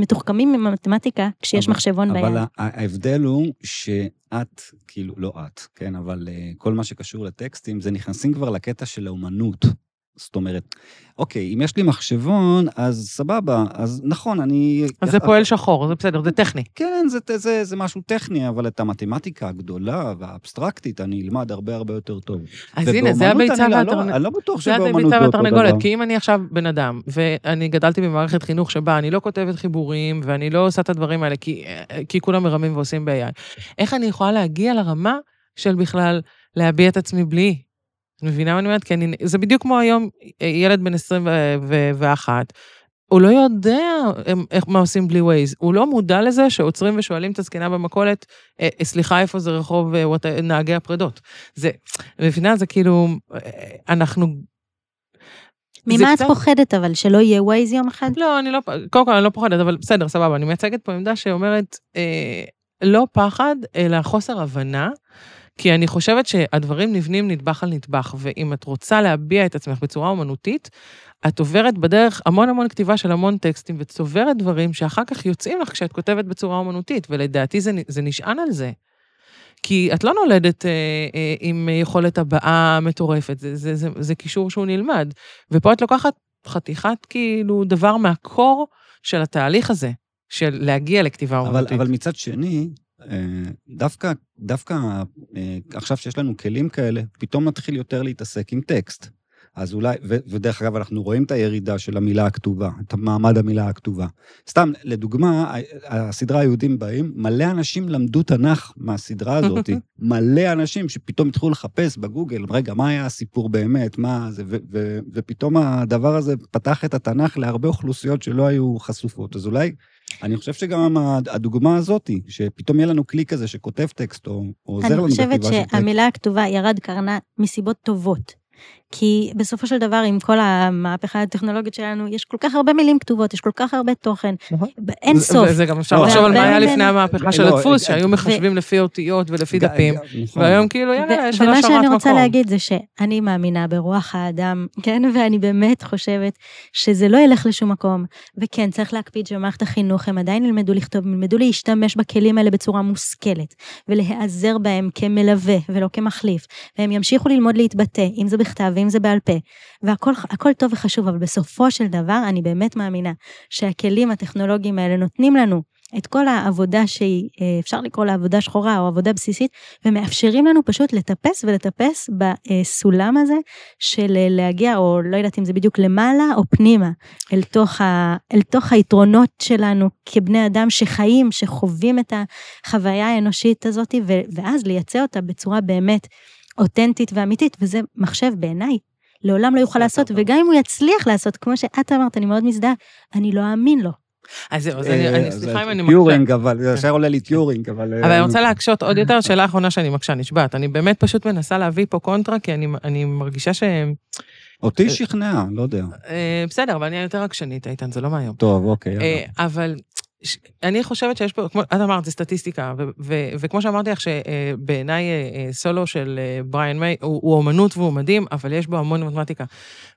מתוחכמים ממתמטיקה, כשיש אבל, מחשבון ביד. אבל ההבדל הוא שאת, כאילו, לא את, כן, אבל uh, כל מה שקשור לטקסטים, זה נכנסים כבר לקטע של האומנות. זאת אומרת, אוקיי, אם יש לי מחשבון, אז סבבה, אז נכון, אני... אז זה פועל שחור, זה בסדר, זה טכני. כן, זה, זה, זה, זה משהו טכני, אבל את המתמטיקה הגדולה והאבסטרקטית אני אלמד הרבה הרבה יותר טוב. אז הנה, זה הביצה והתרנגולת. אני לא בטוח זה שבאומנות זה אותו דבר. כי אם אני עכשיו בן אדם, ואני גדלתי במערכת חינוך שבה אני לא כותבת חיבורים, ואני לא עושה את הדברים האלה, כי, כי כולם מרמים ועושים ב-AI, איך אני יכולה להגיע לרמה של בכלל להביע את עצמי בלי? את מבינה מה אני אומרת? כי אני, זה בדיוק כמו היום, ילד בן 21, הוא לא יודע איך, מה עושים בלי ווייז. הוא לא מודע לזה שעוצרים ושואלים את הזקנה במכולת, "אה, סליחה, איפה זה רחוב אה, נהגי הפרדות. זה, מבינה? זה כאילו, אה, אנחנו... ממה את קצת- פוחדת אבל, שלא יהיה ווייז יום אחד? לא, אני לא, קודם כל אני לא פוחדת, אבל בסדר, סבבה, אני מייצגת פה עמדה שאומרת, אה, לא פחד, אלא חוסר הבנה, כי אני חושבת שהדברים נבנים נדבך על נדבך, ואם את רוצה להביע את עצמך בצורה אומנותית, את עוברת בדרך המון המון כתיבה של המון טקסטים, וצוברת דברים שאחר כך יוצאים לך כשאת כותבת בצורה אומנותית, ולדעתי זה, זה נשען על זה. כי את לא נולדת אה, אה, עם יכולת הבעה מטורפת, זה, זה, זה, זה קישור שהוא נלמד. ופה את לוקחת חתיכת כאילו דבר מהקור של התהליך הזה, של להגיע לכתיבה אבל, אומנותית. אבל מצד שני, דווקא, דווקא אה, עכשיו שיש לנו כלים כאלה, פתאום נתחיל יותר להתעסק עם טקסט. אז אולי, ו, ודרך אגב, אנחנו רואים את הירידה של המילה הכתובה, את מעמד המילה הכתובה. סתם, לדוגמה, הסדרה היהודים באים, מלא אנשים למדו תנ"ך מהסדרה הזאת. מלא אנשים שפתאום התחילו לחפש בגוגל, רגע, מה היה הסיפור באמת, מה זה, ו, ו, ופתאום הדבר הזה פתח את התנ"ך להרבה אוכלוסיות שלא היו חשופות. אז אולי, אני חושב שגם הדוגמה הזאת, שפתאום יהיה לנו כלי כזה שכותב טקסט, או, או עוזר אני לנו חושבת בכתיבה של טקסט. שהמילה הכתובה ירד קרנה מסיבות טובות. כי בסופו של דבר, עם כל המהפכה הטכנולוגית שלנו, יש כל כך הרבה מילים כתובות, יש כל כך הרבה תוכן, נכון. אין זה- סוף. וזה גם אפשר לא, לחשוב על מה היה לפני המהפכה של לא, הדפוס, שהיו מחשבים לפי אותיות ולפי דפים, נכון. והיום כאילו, יאללה, יש על ומה השארת שאני רוצה מקום. להגיד זה שאני מאמינה ברוח האדם, כן? ואני באמת חושבת שזה לא ילך לשום מקום. וכן, צריך להקפיד שבמערכת החינוך הם עדיין ילמדו לכתוב, ילמדו להשתמש בכלים האלה בצורה מושכלת, ולהיעזר בהם כמלווה ולא כמחליף, והם ימשיכו ללמוד להתבטא, אם זה בכתב ואם זה בעל פה, והכל הכל טוב וחשוב, אבל בסופו של דבר, אני באמת מאמינה שהכלים הטכנולוגיים האלה נותנים לנו את כל העבודה שהיא, אה, אפשר לקרוא לה עבודה שחורה או עבודה בסיסית, ומאפשרים לנו פשוט לטפס ולטפס בסולם הזה של אה, להגיע, או לא יודעת אם זה בדיוק למעלה או פנימה, אל תוך, ה, אל תוך היתרונות שלנו כבני אדם שחיים, שחווים את החוויה האנושית הזאת, ואז לייצא אותה בצורה באמת אותנטית ואמיתית, וזה מחשב בעיניי. לעולם לא יוכל לעשות. וגם אם הוא יצליח לעשות, כמו שאת אמרת, אני מאוד מזדהה, אני לא אאמין לו. אז זהו, אז אני- אני, אה, סליחה אם אני מקשה. טיורינג, אבל זה ישר עולה לי טיורינג, אבל... אבל אני אה, רוצה להקשות עוד יותר, שאלה אחרונה שאני מקשה, נשבעת. אני באמת פשוט מנסה להביא פה קונטרה, כי אני, מרגישה ש... אותי שכנע, לא יודע. אה, בסדר, אבל אני יותר עקשנית, איתן, זה לא מהיום. טוב, אוקיי, אבל אני חושבת שיש פה, כמו את אמרת, זה סטטיסטיקה, ו- ו- וכמו שאמרתי לך, שבעיניי אה, אה, סולו של אה, בריאן מיי הוא הוא אומנות והוא מדהים, אבל יש בו המון מתמטיקה.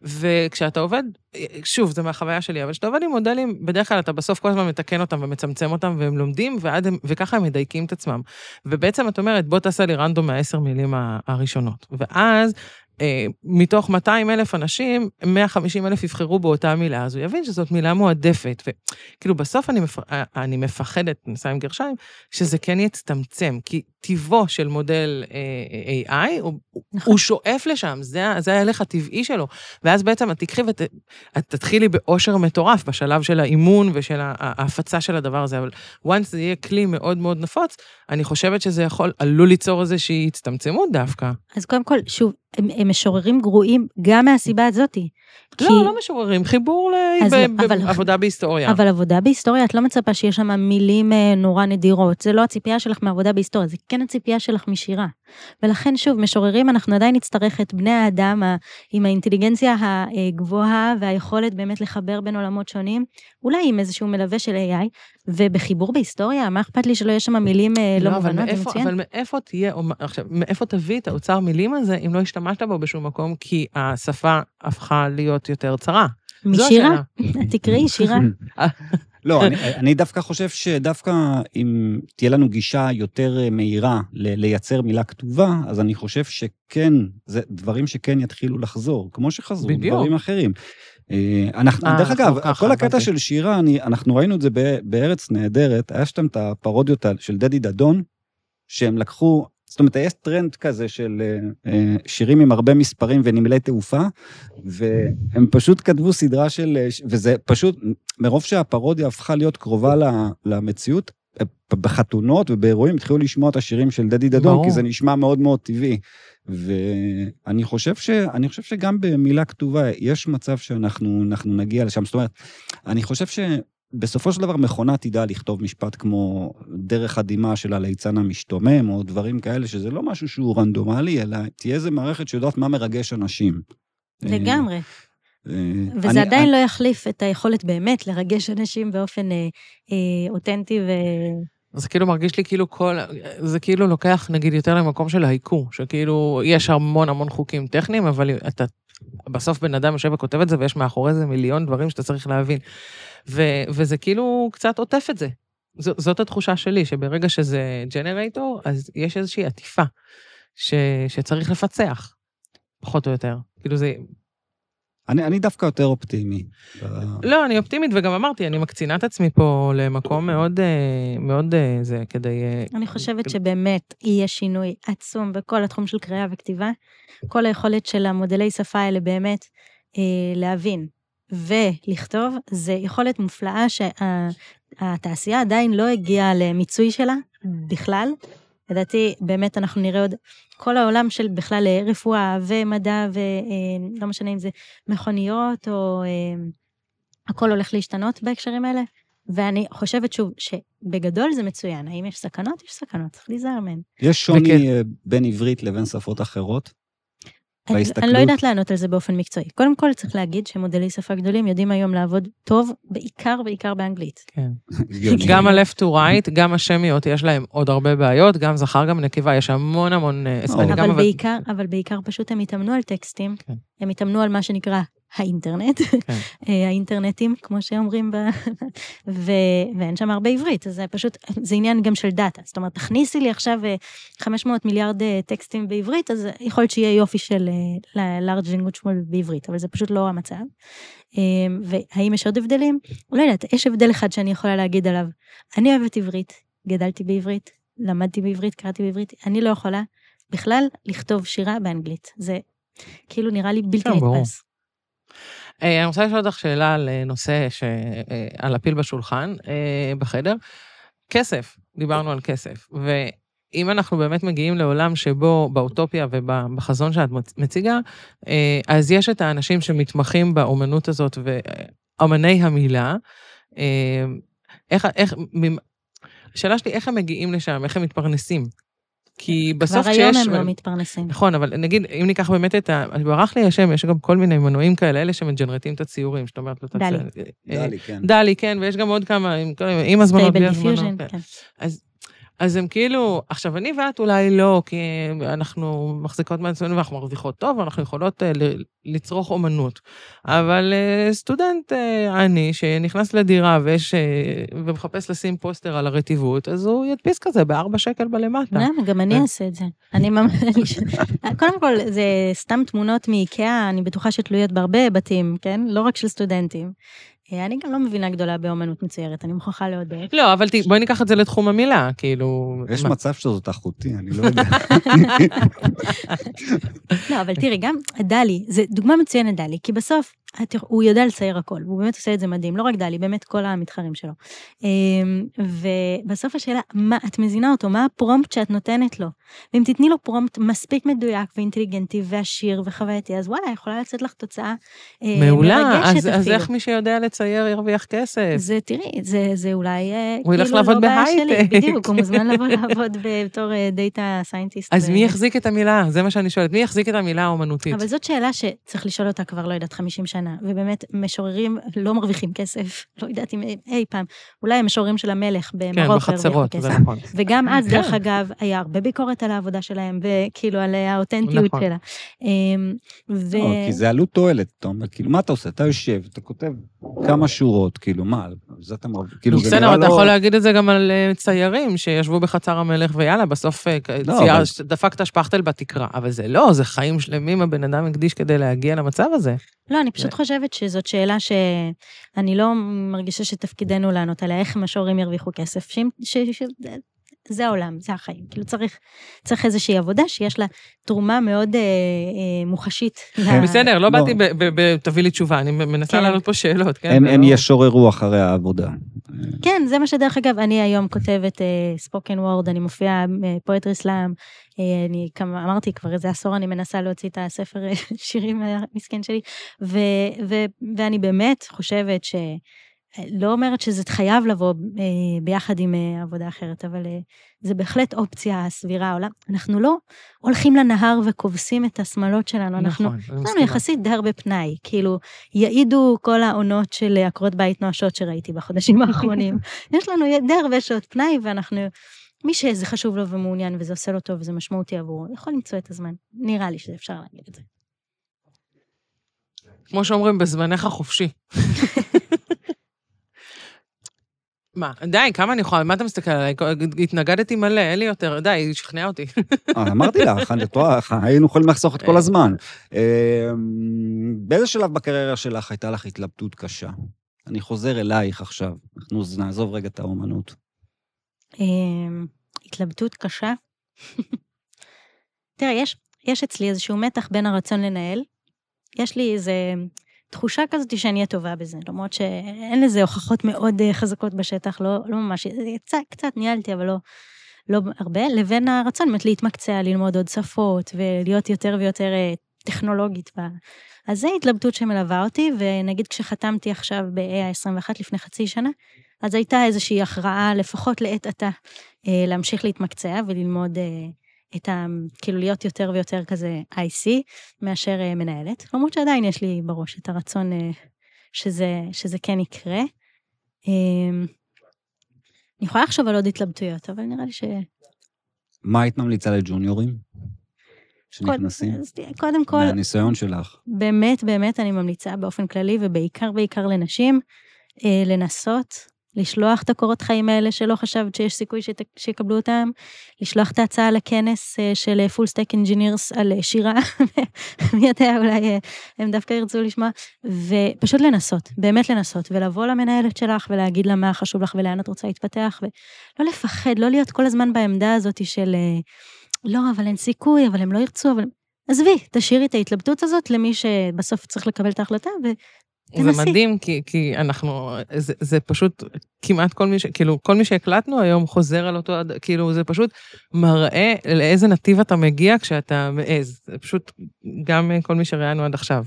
וכשאתה עובד, שוב, זה מהחוויה שלי, אבל כשאתה עובד עם מודלים, בדרך כלל אתה בסוף כל הזמן מתקן אותם ומצמצם אותם, והם לומדים, ועד וככה הם מדייקים את עצמם. ובעצם את אומרת, בוא תעשה לי רנדום מהעשר מילים הראשונות. ואז... אה, מתוך 200 אלף אנשים, 150 אלף יבחרו באותה מילה, אז הוא יבין שזאת מילה מועדפת. וכאילו, בסוף אני, מפ... אה, אני מפחדת, נסע עם גרשיים, שזה כן יצטמצם, כי טיבו של מודל אה, AI, הוא, נכון. הוא שואף לשם, זה, זה ההלך הטבעי שלו. ואז בעצם את תקחי ואת את תתחילי באושר מטורף בשלב של האימון ושל ההפצה של הדבר הזה, אבל once זה יהיה כלי מאוד מאוד נפוץ, אני חושבת שזה יכול, עלול ליצור איזושהי הצטמצמות דווקא. אז קודם כל, שוב, הם, משוררים גרועים גם מהסיבה הזאתי. לא, כי- לא משוררים, חיבור אז לא, אבל- לעבודה בהיסטוריה. אבל עבודה בהיסטוריה, את לא מצפה שיש שם מילים אה, נורא נדירות. זה לא הציפייה שלך מעבודה בהיסטוריה, זה כן הציפייה שלך משירה. ולכן, שוב, משוררים, אנחנו עדיין נצטרך את בני האדם עם האינטליגנציה הגבוהה והיכולת באמת לחבר בין עולמות שונים, אולי עם איזשהו מלווה של AI, ובחיבור בהיסטוריה, מה אכפת לי שלא יש שם מילים אה, לא אבל מובנות, זה מצוין. אבל מאיפה תהיה, אומ- עכשיו, מאיפה תביא את האוצר מילים הזה אם לא השתמשת בו בשום מקום, כי השפה הפכה להיות יותר צרה? משירה. תקראי שירה. לא, אני, אני דווקא חושב שדווקא אם תהיה לנו גישה יותר אה, מהירה ל- לייצר מילה כתובה, אז אני חושב שכן, זה דברים שכן יתחילו לחזור, כמו שחזרו בדיוק. דברים אחרים. אה, אנחנו, אה, דרך אגב, ככה, כל הקטע. של שירה, אנחנו ראינו את זה בארץ נהדרת, היה שם את הפרודיות של דדי דדון, שהם לקחו, זאת אומרת, יש טרנד כזה של אה, שירים עם הרבה מספרים ונמלי תעופה, והם פשוט כתבו סדרה של, וזה פשוט, מרוב שהפרודיה הפכה להיות קרובה למציאות, בחתונות ובאירועים התחילו לשמוע את השירים של דדי דדון, ברור. כי זה נשמע מאוד מאוד טבעי. ואני חושב, ש, אני חושב שגם במילה כתובה יש מצב שאנחנו אנחנו נגיע לשם. זאת אומרת, אני חושב שבסופו של דבר מכונה תדע לכתוב משפט כמו דרך הדמעה של הליצן המשתומם, או דברים כאלה, שזה לא משהו שהוא רנדומלי, אלא תהיה איזה מערכת שיודעת מה מרגש אנשים. לגמרי. אה, וזה אני- עדיין אני- לא יחליף את היכולת באמת לרגש אנשים באופן אה, אה, אותנטי ו... זה כאילו מרגיש לי כאילו כל, זה כאילו לוקח נגיד יותר למקום של ההיכו, שכאילו יש המון המון חוקים טכניים, אבל אתה, בסוף בן אדם יושב וכותב את זה ויש מאחורי זה מיליון דברים שאתה צריך להבין. ו, וזה כאילו קצת עוטף את זה. ז, זאת התחושה שלי, שברגע שזה ג'נרייטור, אז יש איזושהי עטיפה ש, שצריך לפצח, פחות או יותר. כאילו זה, אני אני דווקא יותר אופטימי. לא, אני אופטימית, וגם אמרתי, אני מקצינה את עצמי פה למקום מאוד, אה, מאוד אה, זה, כדי... אה, אני חושבת שבאמת יהיה שינוי עצום בכל התחום של קריאה וכתיבה. כל היכולת של המודלי שפה האלה באמת להבין ולכתוב, זה יכולת מופלאה שהתעשייה עדיין לא הגיעה למיצוי שלה בכלל. לדעתי, באמת אנחנו נראה עוד, כל העולם של בכלל אה, רפואה ומדע ולא משנה אם זה מכוניות או אה, הכל הולך להשתנות בהקשרים האלה. ואני חושבת שוב, שבגדול זה מצוין. האם יש סכנות? יש סכנות, צריך להיזהר מהן. יש שוני וכן. אה, בין עברית לבין שפות אחרות? אני, בהסתכלות? אני לא יודעת לענות על זה באופן מקצועי. קודם כל, צריך להגיד שמודלי שפה גדולים יודעים היום לעבוד טוב, בעיקר, בעיקר באנגלית. כן. גם ה-left to right, גם השמיות, יש להם עוד הרבה בעיות, גם זכר, גם נקבה, יש המון המון... אה, אבל בעיקר, אבל בעיקר פשוט הם התאמנו על טקסטים, כן. הם התאמנו על מה שנקרא האינטרנט, כן. אה, האינטרנטים, כמו שאומרים, ב... ו... ואין שם הרבה עברית, אז זה פשוט, זה עניין גם של דאטה. זאת אומרת, תכניסי לי עכשיו אה, 500 מיליארד אה, טקסטים בעברית, אז יכול להיות שיהיה יופי של אה, large language model בעברית, אבל זה פשוט לא המצב. אה, והאם יש עוד הבדלים? לא יודעת, יש הבדל אחד שאני יכולה להגיד עליו. אני אוהבת עברית, גדלתי בעברית, למדתי בעברית, קראתי בעברית, אני לא יכולה בכלל לכתוב שירה באנגלית. זה כאילו נראה לי בלתי כן. נתפס. אה, אני רוצה לשאול אותך שאלה על אה, נושא ש... אה, על הפיל בשולחן בחדר. כסף, דיברנו על כסף. ואם אנחנו באמת מגיעים לעולם שבו באוטופיה ובחזון שאת מצ- מציגה, אז יש את האנשים שמתמחים באומנות הזאת ואומני המילה. איך, איך, השאלה שלי, איך הם מגיעים לשם, איך הם מתפרנסים? כי בסוף כבר כשיש... היום הם לא מתפרנסים. נכון, אבל נגיד, אם ניקח באמת את ה... ברח לי השם, יש גם כל מיני מנועים כאלה, אלה שמג'נרטים את הציורים, זאת אומרת... לא דלי. תעשה- אה, דלי, כן. דלי, כן, ויש גם עוד כמה, עם, הזמנות, בלי סטייבל הזמנות. דיפיוז'ן, כן. כן. אז, אז הם כאילו, עכשיו, אני ואת אולי לא, כי אנחנו מחזיקות מעצמנו ואנחנו מרוויחות טוב, ואנחנו יכולות uh, לצרוך אומנות. אבל uh, סטודנט עני שנכנס לדירה ויש, ומחפש לשים פוסטר על הרטיבות, אז הוא ידפיס כזה בארבע שקל בלמטה. למה? גם אני. אעשה את זה. אני ממש... קודם כל, זה סתם תמונות מאיקאה, אני בטוחה שתלויות בהרבה בתים, כן? לא רק של סטודנטים. אה, אני גם לא מבינה גדולה באומנות מצוירת, אני מוכרחה להודות. לא, אבל ת- בואי ניקח את זה לתחום המילה, כאילו... יש מצב שזאת אחותי, אני לא יודע. לא, אבל תראי, גם DALL-E, זה דוגמה מצוינת DALL-E, כי בסוף הוא יודע לצייר הכל, והוא באמת עושה את זה מדהים, לא רק DALL-E, באמת כל המתחרים שלו. אמ, ובסוף השאלה, מה, את מזינה אותו, מה ה prompt שאת נותנת לו? ואם תתני לו prompt מספיק מדויק ואינטליגנטי ועשיר וחווייתי, אז וואלה, יכולה לצאת לך תוצאה אה, מעולה, מרגשת אז, אז אפילו. איך מי שיודע לצייר ירוויח כסף? זה, תראי, זה, זה אולי, אה, הוא ילך כאילו לעבוד לא בעיה שלי, בהייטק. בדיוק, הוא מוזמן לבוא לעבוד בתור data scientist. אז מי יחזיק את המילה? זה מה שאני שואלת. מי יחזיק את המילה האומנותית? אבל זאת שאלה שצריך לשאול אותה כבר, לא יודעת, 50 שנה, ובאמת, משוררים לא מרוויחים כסף, לא יודעת אם אי פעם, אולי המשוררים של המלך כן, במרוקו הרוויחו בחצרות, כסף. זה נכון. וגם אז, כן. דרך אגב, היה הרבה ביקורת על העבודה שלהם, וכאילו על האותנטיות נכון. שלה. אמ, ו... לא, כי זה עלות תועלת, אתה אומר, כאילו, מה אתה עושה? אתה יושב, אתה כותב כמה שורות, כאילו, מה, על זה אתה מרוויח, כאילו, זה בסדר, נראה אתה לא... יכול להגיד את זה גם על אה, ציירים שישבו בחצר המלך, ויאללה, בסוף אה, לא, צייר, דפקת שפכטל בתקרה. אבל זה לא, זה חיים שלמים הבן אדם הקדיש כדי להגיע למצב הזה. לא, אני פשוט חושבת שזאת שאלה שאני לא מרגישה שתפקידנו לענות עליה, איך משוררים ירוויחו כסף, שאם- ש... ש... זה העולם, זה החיים. כאילו צריך, צריך איזושהי עבודה שיש לה תרומה מאוד אה, אה, מוחשית. ל- בסדר, לא לא. באתי ב- ב- ב- תביא לי תשובה, אני מנסה כן. לענות פה שאלות, כן? הם, לא- ישוררו אחרי העבודה. כן, זה מה שדרך אגב, אני היום כותבת ספוקן וורד, אני מופיעה פואטרי סלאם, אה, אני כמה, אמרתי כבר איזה עשור אני מנסה להוציא את הספר אה, שירים המסכן שלי, ו, ו, ואני באמת חושבת ש... לא אומרת שזה חייב לבוא אה, ביחד עם אה, עבודה אחרת, אבל אה, זה בהחלט אופציה סבירה. אנחנו לא הולכים לנהר וכובסים את השמלות שלנו, אנחנו נכון, אני לנו מסכימה. יחסית די הרבה פנאי, כאילו, יעידו כל העונות של עקרות בית נואשות שראיתי בחודשים האחרונים. יש לנו די הרבה שעות פנאי, ואנחנו, מי שזה חשוב לו ומעוניין וזה עושה לו טוב וזה משמעותי עבורו, יכול למצוא את הזמן. נראה לי שאפשר להגיד את זה. כמו שאומרים, בזמנך חופשי. מה, די, כמה אני יכולה, מה אתה מסתכל עליי? התנגדתי מלא, אין לי יותר, די, שכנע אותי. אה, אמרתי לך, את רואה, היינו יכולים לחסוך את כל הזמן. אה, באיזה שלב בקריירה שלך הייתה לך התלבטות קשה? אני חוזר אלייך עכשיו, אנחנו נעזוב רגע את האומנות. אמ, התלבטות קשה. תראה, יש, אצלי איזשהו מתח בין הרצון לנהל. יש לי איזו תחושה כזאת שאני אהיה טובה בזה, למרות שאין לזה הוכחות מאוד אה, חזקות בשטח, לא, לא ממש, קצת, קצת ניהלתי, אבל לא, לא הרבה, לבין הרצון באמת להתמקצע, ללמוד עוד שפות, ולהיות יותר ויותר אה, טכנולוגית. בה. אז זו התלבטות שמלווה אותי, ונגיד כשחתמתי עכשיו ב-AI21 לפני חצי שנה, אז הייתה איזושהי הכרעה, לפחות לעת עתה, אה, להמשיך להתמקצע וללמוד אה, את ה... כאילו להיות יותר ויותר כזה IC מאשר אה, מנהלת, למרות שעדיין יש לי בראש את הרצון אה, שזה, שזה כן יקרה. אה, אני יכולה לחשוב על עוד התלבטויות, אבל נראה לי ש... מה היית ממליצה לג'וניורים שנכנסים? תראה, קודם כל, מהניסיון שלך. באמת, באמת אני ממליצה באופן כללי, ובעיקר בעיקר לנשים, אה, לנסות לשלוח את הקורות חיים האלה שלא חשבת שיש סיכוי שת, שיקבלו אותם, לשלוח את ההצעה לכנס אה, של full stack engineers על אה, שירה, מי יודע, אולי אה, הם דווקא ירצו לשמוע, ופשוט לנסות, באמת לנסות, ולבוא למנהלת שלך ולהגיד לה מה חשוב לך ולאן את רוצה להתפתח, ולא לפחד, לא להיות כל הזמן בעמדה הזאת של אה, לא, אבל אין סיכוי, אבל הם לא ירצו, אבל... עזבי, תשאירי את ההתלבטות הזאת למי שבסוף צריך לקבל את ההחלטה, ו... זה תנסי. מדהים, כי, כי אנחנו, זה, זה פשוט כמעט כל מי ש... כאילו, כל מי שהקלטנו היום חוזר על אותו, כאילו, זה פשוט מראה לאיזה נתיב אתה מגיע כשאתה מעז. זה פשוט גם כל מי שראיינו עד עכשיו.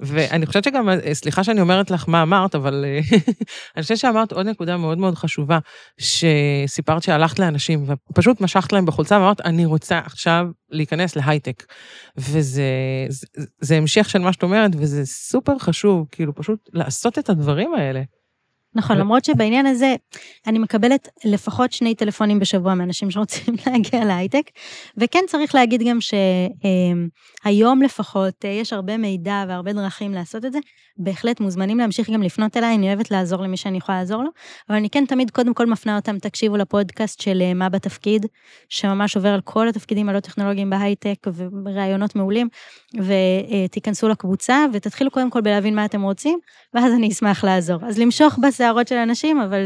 ואני חושבת שגם, סליחה שאני אומרת לך מה אמרת, אבל אה, אני חושבת שאמרת עוד נקודה מאוד מאוד חשובה, שסיפרת שהלכת לאנשים ופשוט משכת להם בחולצה ואמרת, אני רוצה עכשיו להיכנס להייטק. וזה זה, זה המשך של מה שאת אומרת, וזה סופר חשוב, כאילו פשוט לעשות את הדברים האלה. נכון, למרות שבעניין הזה, אני מקבלת לפחות שני טלפונים בשבוע מאנשים שרוצים להגיע להייטק, וכן צריך להגיד גם שהיום לפחות, יש הרבה מידע והרבה דרכים לעשות את זה, בהחלט מוזמנים להמשיך גם לפנות אליי, אני אוהבת לעזור למי שאני יכולה לעזור לו, אבל אני כן תמיד קודם כל מפנה אותם, תקשיבו לפודקאסט של מה בתפקיד, שממש עובר על כל התפקידים הלא טכנולוגיים בהייטק, ורעיונות מעולים, ותיכנסו לקבוצה, ותתחילו קודם כל בלהבין מה אתם רוצים, ואז אני אשמח לעזור. אז למשוך בשערות של אנשים, אבל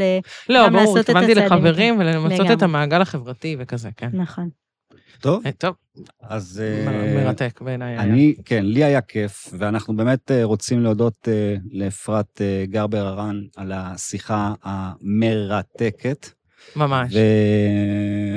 לא, גם ברור, לעשות את הצעדים. התכוונתי לחברים ולמצות. את המעגל החברתי וכזה, כן. נכון. טוב, אה, טוב, אז... מ- אה, מרתק בעיניי. היה. אני, כן, לי היה כיף, ואנחנו באמת אה, רוצים להודות אה, לאפרת אה, גרבר הרן על השיחה המרתקת. ממש.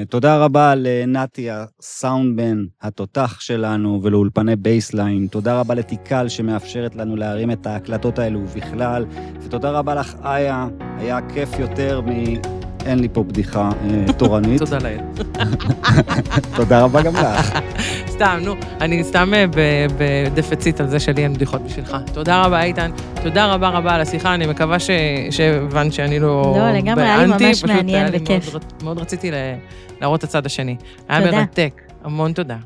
ותודה רבה לנתי הסאונדמן, התותח שלנו, ולאולפני Baseline. תודה רבה ל Tikal שמאפשרת לנו להרים את ההקלטות האלו ובכלל. ותודה רבה לך, איה, היה כיף יותר מ... אין לי פה בדיחה אה, תורנית. תודה לאל. תודה רבה גם לך. סתם, נו, אני סתם אה, בדפציט על זה שלי אין בדיחות בשבילך. תודה רבה, איתן. תודה רבה רבה על השיחה, אני מקווה שהבנת שאני לא... לא, לגמרי, היה לי ממש פשוט מעניין היה לי וכיף. מאוד, רצ- מאוד רציתי להראות את הצד השני. היה. מרתק, המון תודה.